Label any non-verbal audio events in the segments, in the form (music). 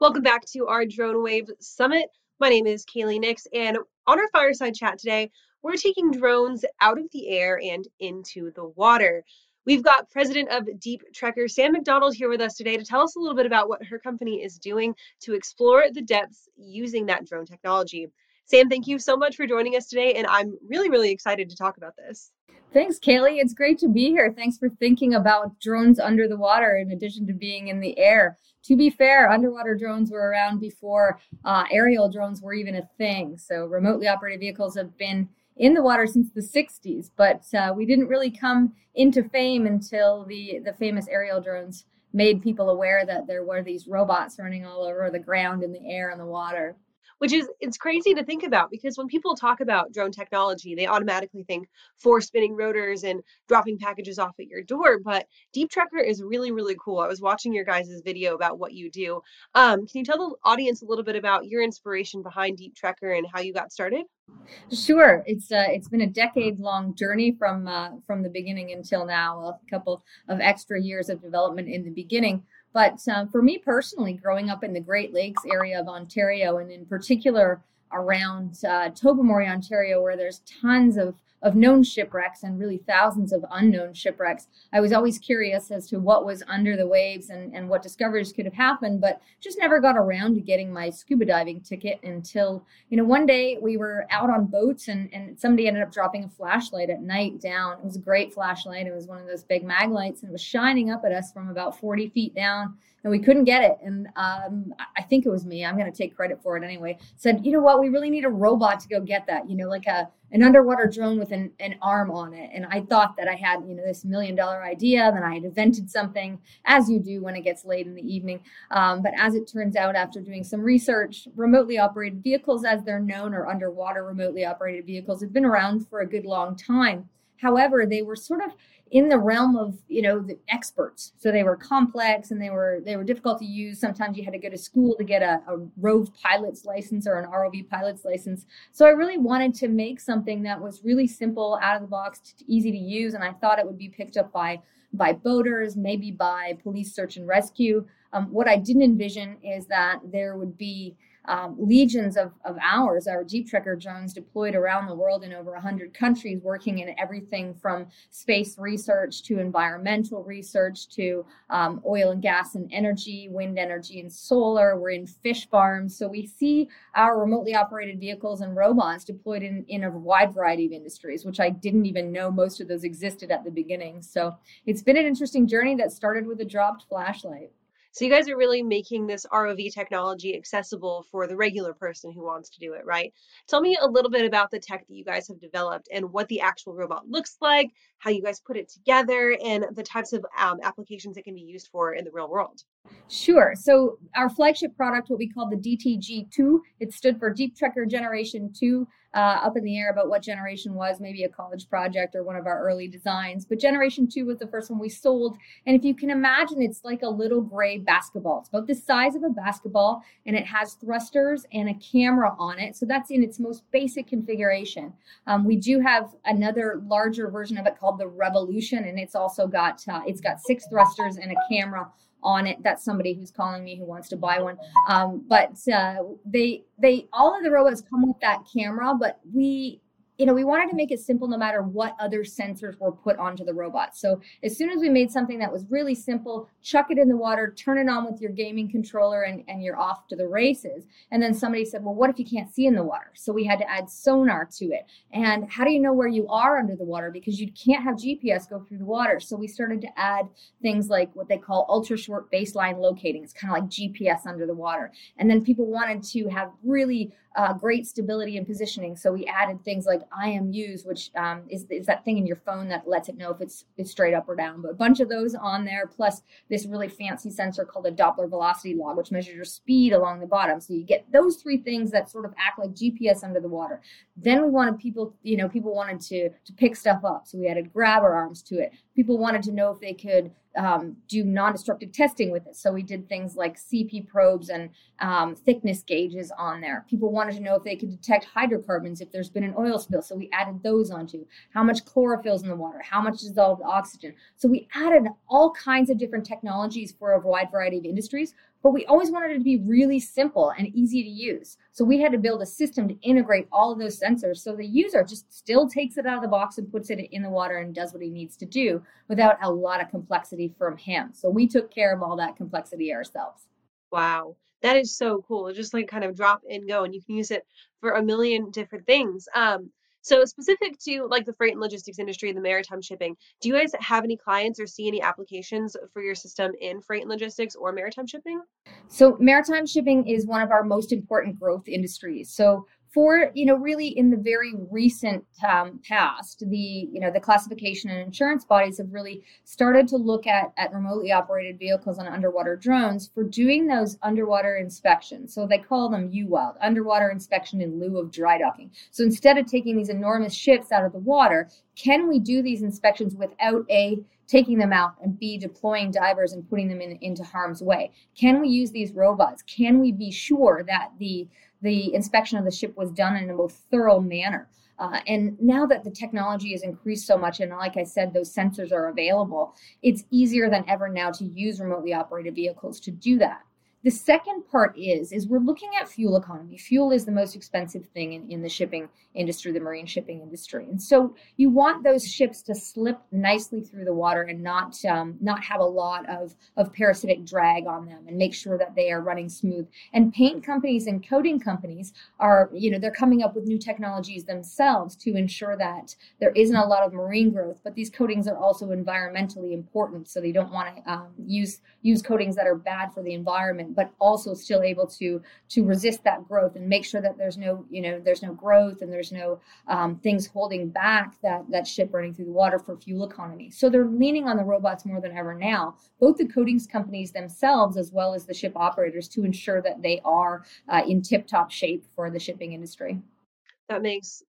Welcome back to our Drone Wave Summit. My name is Kaylee Nix, and on our fireside chat today, we're taking drones out of the air and into the water. We've got president of Deep Trekker, Sam Macdonald, here with us today to tell us a little bit about what her company is doing to explore the depths using that drone technology. Sam, thank you so much for joining us today, and I'm really, really excited to talk about this. Thanks, Kaylee. It's great to be here. Thanks for thinking about drones under the water in addition to being in the air. To be fair, underwater drones were around before uh, aerial drones were even a thing. So, remotely operated vehicles have been in the water since the 60s, but uh, we didn't really come into fame until the, the famous aerial drones made people aware that there were these robots running all over the ground, in the air, and the water which is it's crazy to think about because when people talk about drone technology they automatically think four spinning rotors and dropping packages off at your door but deep trekker is really really cool. I was watching your guys' video about what you do. Um, can you tell the audience a little bit about your inspiration behind deep trekker and how you got started? Sure, it's uh, it's been a decade long journey from uh, from the beginning until now. A couple of extra years of development in the beginning, but um, for me personally, growing up in the Great Lakes area of Ontario, and in particular around uh, Tobermory, Ontario, where there's tons of of known shipwrecks and really thousands of unknown shipwrecks. I was always curious as to what was under the waves and, and what discoveries could have happened, but just never got around to getting my scuba diving ticket until, you know, one day we were out on boats and, and somebody ended up dropping a flashlight at night down. It was a great flashlight. It was one of those big mag lights and it was shining up at us from about 40 feet down and we couldn't get it. And um, I think it was me. I'm going to take credit for it anyway. Said, you know what? We really need a robot to go get that. You know, like a an underwater drone with an, an arm on it. And I thought that I had, you know, this million dollar idea. Then I had invented something, as you do when it gets late in the evening. Um, but as it turns out, after doing some research, remotely operated vehicles, as they're known, or underwater remotely operated vehicles, have been around for a good long time. However, they were sort of in the realm of you know the experts. So they were complex and they were they were difficult to use. Sometimes you had to go to school to get a, a rove pilot's license or an rov pilot's license. So i really wanted to make something that was really simple out of the box easy to use. And i thought it would be picked up by by boaters maybe by police search and rescue. Um, what i didn't envision is that there would be um, legions of, of hours, our Deep Trekker drones deployed around the world in over 100 countries, working in everything from space research to environmental research to um, oil and gas and energy, wind energy and solar. We're in fish farms. So we see our remotely operated vehicles and robots deployed in, in a wide variety of industries, which I didn't even know most of those existed at the beginning. So it's been an interesting journey that started with a dropped flashlight. So you guys are really making this ROV technology accessible for the regular person who wants to do it, right? Tell me a little bit about the tech that you guys have developed and what the actual robot looks like, how you guys put it together, and the types of um, applications it can be used for in the real world. Sure. So our flagship product, what we call the DTG2, it stood for Deep Trekker Generation 2 uh, up in the air about what generation was, maybe a college project or one of our early designs. But generation two was the first one we sold. And if you can imagine, it's like a little gray basketball. It's about the size of a basketball and it has thrusters and a camera on it. So that's in its most basic configuration. Um, we do have another larger version of it called the Revolution, and it's also got uh, it's got six thrusters and a camera on it. That's somebody who's calling me who wants to buy one. Um, but uh, they they all of the robots come with that camera, but we you know, we wanted to make it simple no matter what other sensors were put onto the robot. So as soon as we made something that was really simple, chuck it in the water, turn it on with your gaming controller, and, and you're off to the races. And then somebody said, well, what if you can't see in the water? So we had to add sonar to it. And how do you know where you are under the water? Because you can't have GPS go through the water. So we started to add things like what they call ultra short baseline locating. It's kind of like GPS under the water. And then people wanted to have really uh, great stability and positioning. So we added things like IMUs, which um, is, is that thing in your phone that lets it know if it's, it's straight up or down. But a bunch of those on there, plus this really fancy sensor called a Doppler velocity log, which measures your speed along the bottom. So you get those three things that sort of act like GPS under the water. Then we wanted people, you know, people wanted to to pick stuff up, so we added grabber arms to it. People wanted to know if they could um, do non-destructive testing with it. So we did things like CP probes and um, thickness gauges on there. People wanted to know if they could detect hydrocarbons if there's been an oil spill. So we added those onto how much chlorophyll's in the water, how much dissolved oxygen. So we added all kinds of different technologies for a wide variety of industries but we always wanted it to be really simple and easy to use. So we had to build a system to integrate all of those sensors so the user just still takes it out of the box and puts it in the water and does what he needs to do without a lot of complexity from him. So we took care of all that complexity ourselves. Wow. That is so cool. Just like kind of drop and go, and you can use it for a million different things. Um, so specific to like the freight and logistics industry, the maritime shipping, do you guys have any clients or see any applications for your system in freight and logistics or maritime shipping? So maritime shipping is one of our most important growth industries. So for you know really in the very recent um, past the you know the classification and insurance bodies have really started to look at at remotely operated vehicles and underwater drones for doing those underwater inspections. So they call them UWILD underwater inspection in lieu of dry docking. So instead of taking these enormous ships out of the water can we do these inspections without a taking them out and b deploying divers and putting them in, into harm's way? Can we use these robots? Can we be sure that the the inspection of the ship was done in a most thorough manner. Uh, and now that the technology has increased so much, and like I said, those sensors are available, it's easier than ever now to use remotely operated vehicles to do that. The second part is is we're looking at fuel economy. Fuel is the most expensive thing in, in the shipping industry, the marine shipping industry, and so you want those ships to slip nicely through the water and not um, not have a lot of of parasitic drag on them, and make sure that they are running smooth. And paint companies and coating companies are you know they're coming up with new technologies themselves to ensure that there isn't a lot of marine growth, but these coatings are also environmentally important, so they don't want to um, use use coatings that are bad for the environment but also still able to to resist that growth and make sure that there's no you know there's no growth and there's no um, things holding back that that ship running through the water for fuel economy. So they're leaning on the robots more than ever now, both the coatings companies themselves as well as the ship operators to ensure that they are uh, in tip top shape for the shipping industry. That makes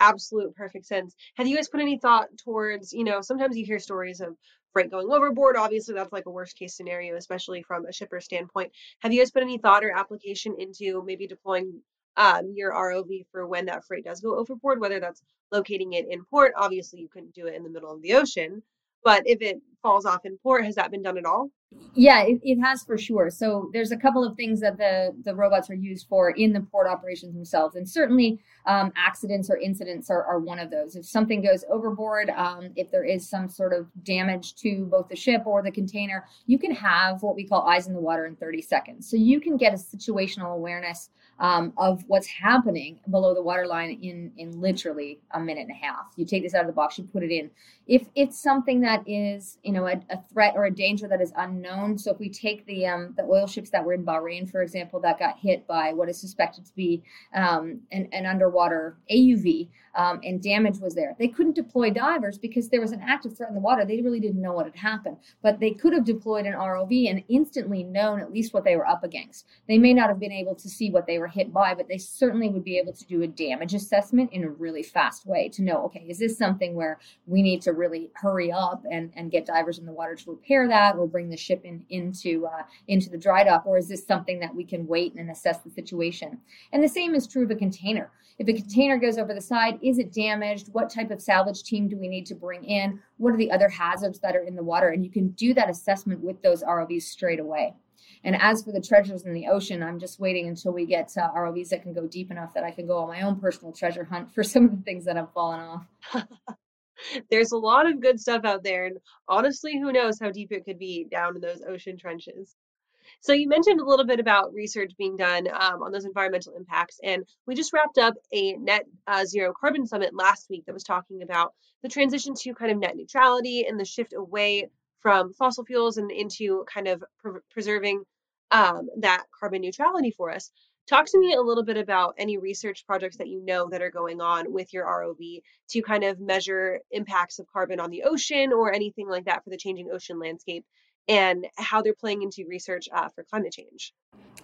absolute perfect sense. Have you guys put any thought towards, you know, sometimes you hear stories of freight going overboard. Obviously, that's like a worst case scenario, especially from a shipper standpoint. Have you guys put any thought or application into maybe deploying um, your ROV for when that freight does go overboard, whether that's locating it in port? Obviously, you couldn't do it in the middle of the ocean, but if it falls off in port, has that been done at all? Yeah, it, it has for sure. So there's a couple of things that the the robots are used for in the port operations themselves, and certainly um, accidents or incidents are, are one of those. If something goes overboard, um, if there is some sort of damage to both the ship or the container, you can have what we call eyes in the water in 30 seconds. So you can get a situational awareness um, of what's happening below the waterline in in literally a minute and a half. You take this out of the box, you put it in. If it's something that is you know a, a threat or a danger that is unknown, so if we take the um, the oil ships that were in Bahrain, for example, that got hit by what is suspected to be um, an, an underwater AUV, um, and damage was there. They couldn't deploy divers because there was an active threat in the water. They really didn't know what had happened, but they could have deployed an ROV and instantly known at least what they were up against. They may not have been able to see what they were hit by, but they certainly would be able to do a damage assessment in a really fast way to know, okay, is this something where we need to really hurry up and, and get divers in the water to repair that or bring the ship in, into, uh, into the dry dock? Or is this something that we can wait and assess the situation? And the same is true of a container. If a container goes over the side, is it damaged? What type of salvage team do we need to bring in? What are the other hazards that are in the water? And you can do that assessment with those ROVs straight away. And as for the treasures in the ocean, I'm just waiting until we get uh, ROVs that can go deep enough that I can go on my own personal treasure hunt for (laughs) some of the things that have fallen off. (laughs) There's a lot of good stuff out there, and honestly, who knows how deep it could be down in those ocean trenches. So you mentioned a little bit about research being done um, on those environmental impacts, and we just wrapped up a net uh, zero carbon summit last week that was talking about the transition to kind of net neutrality and the shift away from fossil fuels and into kind of pre- preserving um, that carbon neutrality for us. Talk to me a little bit about any research projects that you know that are going on with your ROV to kind of measure impacts of carbon on the ocean or anything like that for the changing ocean landscape and how they're playing into research uh, for climate change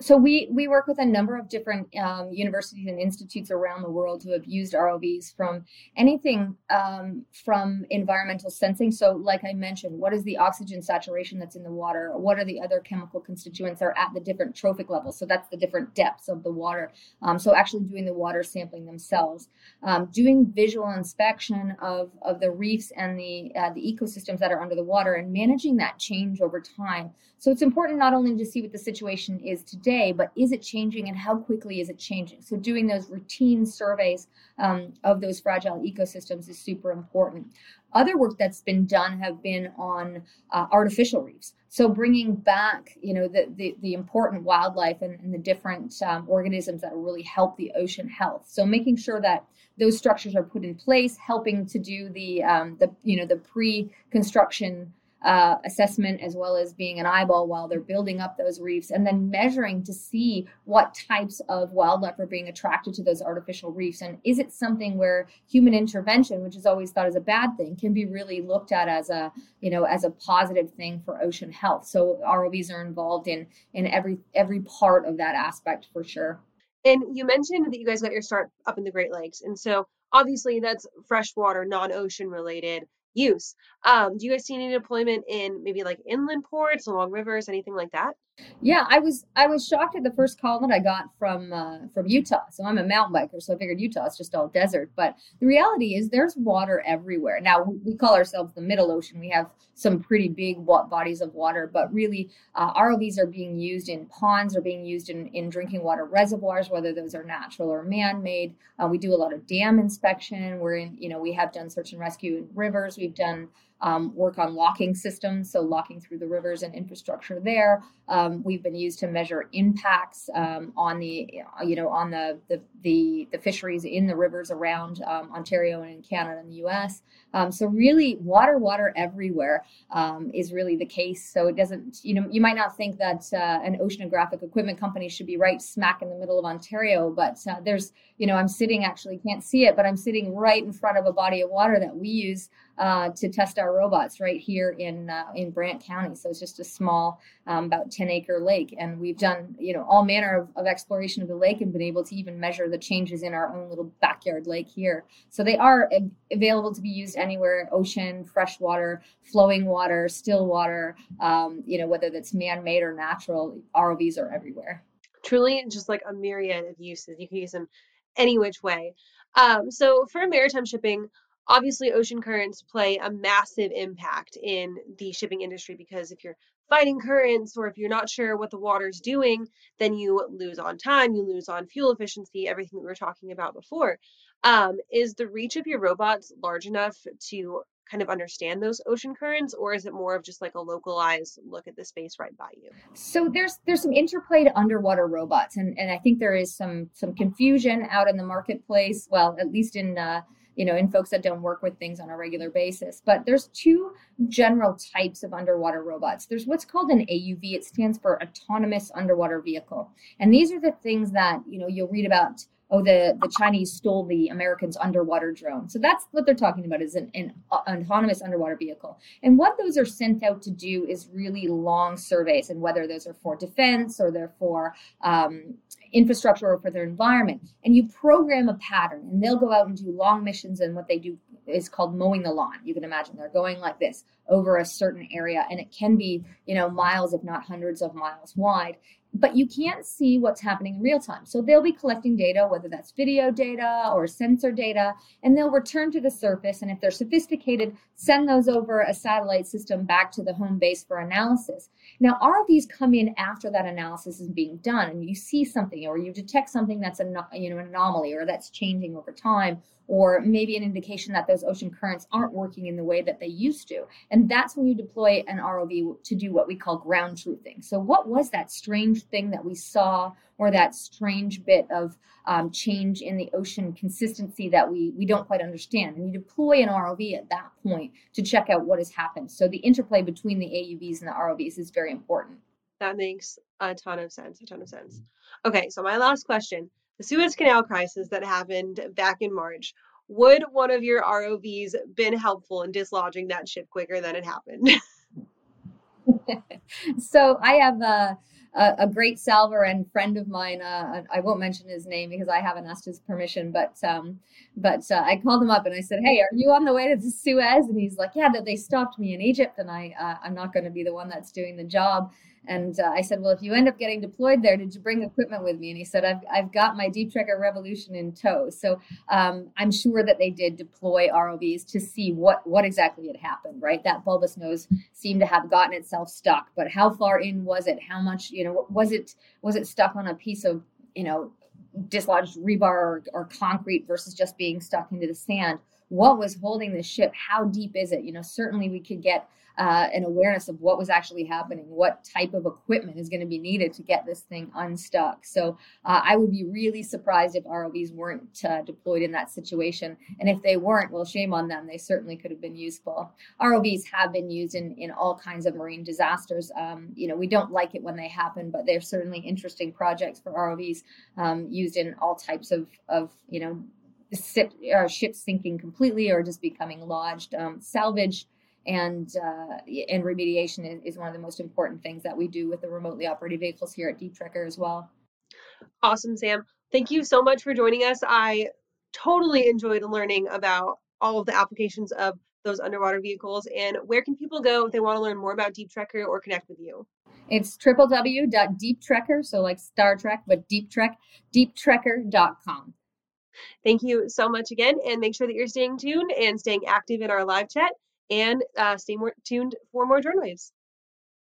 so we we work with a number of different um, universities and institutes around the world who have used ROVs from anything um, from environmental sensing. So, like I mentioned, what is the oxygen saturation that's in the water? What are the other chemical constituents are at the different trophic levels? So that's the different depths of the water. Um, so actually doing the water sampling themselves, um, doing visual inspection of of the reefs and the uh, the ecosystems that are under the water, and managing that change over time. So it's important not only to see what the situation is today, but is it changing and how quickly is it changing? So doing those routine surveys um, of those fragile ecosystems is super important. Other work that's been done have been on uh, artificial reefs. So bringing back, you know, the the, the important wildlife and, and the different um, organisms that really help the ocean health. So making sure that those structures are put in place, helping to do the um, the you know the pre-construction uh, assessment as well as being an eyeball while they're building up those reefs and then measuring to see what types of wildlife are being attracted to those artificial reefs. And is it something where human intervention which is always thought as a bad thing can be really looked at as a you know as a positive thing for ocean health? So rovs are involved in in every every part of that aspect for sure. And you mentioned that you guys got your start up in the great lakes. And so obviously that's freshwater non-ocean related use. Um, do you guys see any deployment in maybe like inland ports, along rivers, anything like that? Yeah, I was I was shocked at the first call that I got from uh, from Utah. So I'm a mountain biker, so I figured Utah is just all desert. But the reality is, there's water everywhere. Now we call ourselves the Middle Ocean. We have some pretty big bodies of water, but really uh, ROVs are being used in ponds, are being used in in drinking water reservoirs, whether those are natural or man made. Uh, we do a lot of dam inspection. We're in, you know, we have done search and rescue in rivers. We've done um, work on locking systems, so locking through the rivers and infrastructure there. Um, we've been used to measure impacts um, on the, you know, on the, the, the the fisheries in the rivers around um, Ontario and in Canada and the U.S. Um, so really, water, water everywhere um, is really the case. So it doesn't, you know, you might not think that uh, an oceanographic equipment company should be right smack in the middle of Ontario, but uh, there's, you know, I'm sitting actually can't see it, but I'm sitting right in front of a body of water that we use uh, to test our robots right here in uh, in Brant County. So it's just a small, um, about 10 acre lake, and we've done you know all manner of, of, exploration of the lake and been able to even measure the changes in our own little backyard lake here. So they are available to be used anywhere: ocean, freshwater, flowing water, still water. Um, you know whether that's man made or natural. ROVs are everywhere. Truly, just like a myriad of uses. You can use them any which way. Um, so for maritime shipping obviously ocean currents play a massive impact in the shipping industry because if you're fighting currents or if you're not sure what the water's doing then you lose on time you lose on fuel efficiency everything we were talking about before. Um, is the reach of your robots large enough to kind of understand those ocean currents or is it more of just like a localized look at the space right by you? So there's there's some interplay to underwater robots and and i think there is some some confusion out in the marketplace well at least in uh, you know, in folks that don't work with things on a regular basis. But there's two general types of underwater robots. There's what's called an AUV. It stands for autonomous underwater vehicle. And these are the things that, you know, you'll read about oh the the chinese stole the americans underwater drone so that's what they're talking about is an, an, autonomous underwater vehicle and what those are sent out to do is really long surveys and whether those are for defense or they're for um, infrastructure or for their environment. And you program a pattern and they'll go out and do long missions and what they do is called mowing the lawn you can imagine they're going like this over a certain area and it can be you know miles if not hundreds of miles wide but you can't see what's happening in real time. So they'll be collecting data, whether that's video data or sensor data, and they'll return to the surface. And if they're sophisticated, send those over a satellite system back to the home base for analysis. Now, ROVs come in after that analysis is being done, and you see something, or you detect something that's a you know an anomaly, or that's changing over time, or maybe an indication that those ocean currents aren't working in the way that they used to. And that's when you deploy an ROV to do what we call ground truthing. So, what was that strange thing that we saw, or that strange bit of um, change in the ocean consistency that we, we don't quite understand? And you deploy an ROV at that point to check out what has happened. So, the interplay between the AUVs and the ROVs is very important. That makes a ton of sense. A ton of sense. Okay, so my last question the Suez Canal crisis that happened back in March, would one of your ROVs been helpful in dislodging that ship quicker than it happened? (laughs) so I have a, a, great salvor and friend of mine. Uh, I won't mention his name because I haven't asked his permission, but um, but uh, I called him up and I said, "Hey, are you on the way to the Suez?" And he's like, "Yeah, that they stopped me in Egypt, and I uh, I'm not going to be the one that's doing the job." And uh, I said, well, if you end up getting deployed there, did you bring equipment with me? And he said, I've, I've got my Deep Trekker Revolution in tow. So um, I'm sure that they did deploy ROVs to see what, what exactly had happened, right? That bulbous nose seemed to have gotten itself stuck, but how far in was it? How much, you know, was it, was it stuck on a piece of, you know, dislodged rebar or, or concrete versus just being stuck into the sand? What was holding the ship? How deep is it? You know, certainly we could get uh, an awareness of what was actually happening, what type of equipment is going to be needed to get this thing unstuck. So uh, I would be really surprised if ROVs weren't uh, deployed in that situation. And if they weren't, well, shame on them. They certainly could have been useful. ROVs have been used in, in all kinds of marine disasters. Um, you know, we don't like it when they happen, but they're certainly interesting projects for ROVs um, used in all types of, of you know, Ship, uh, ships sinking completely or just becoming lodged. Um, salvage and uh, and remediation is, is, one of the most important things that we do with the remotely operated vehicles here at Deep Trekker as well. Awesome, Sam. Thank you so much for joining us. I totally enjoyed learning about all of the applications of those underwater vehicles. And where can people go if they want to learn more about Deep Trekker or connect with you? It's www.deeptrekker, so like Star Trek, but Deep Trek, deeptrekker.com. Thank you so much again, and make sure that you're staying tuned and staying active in our live chat and uh, stay more tuned for more drone waves.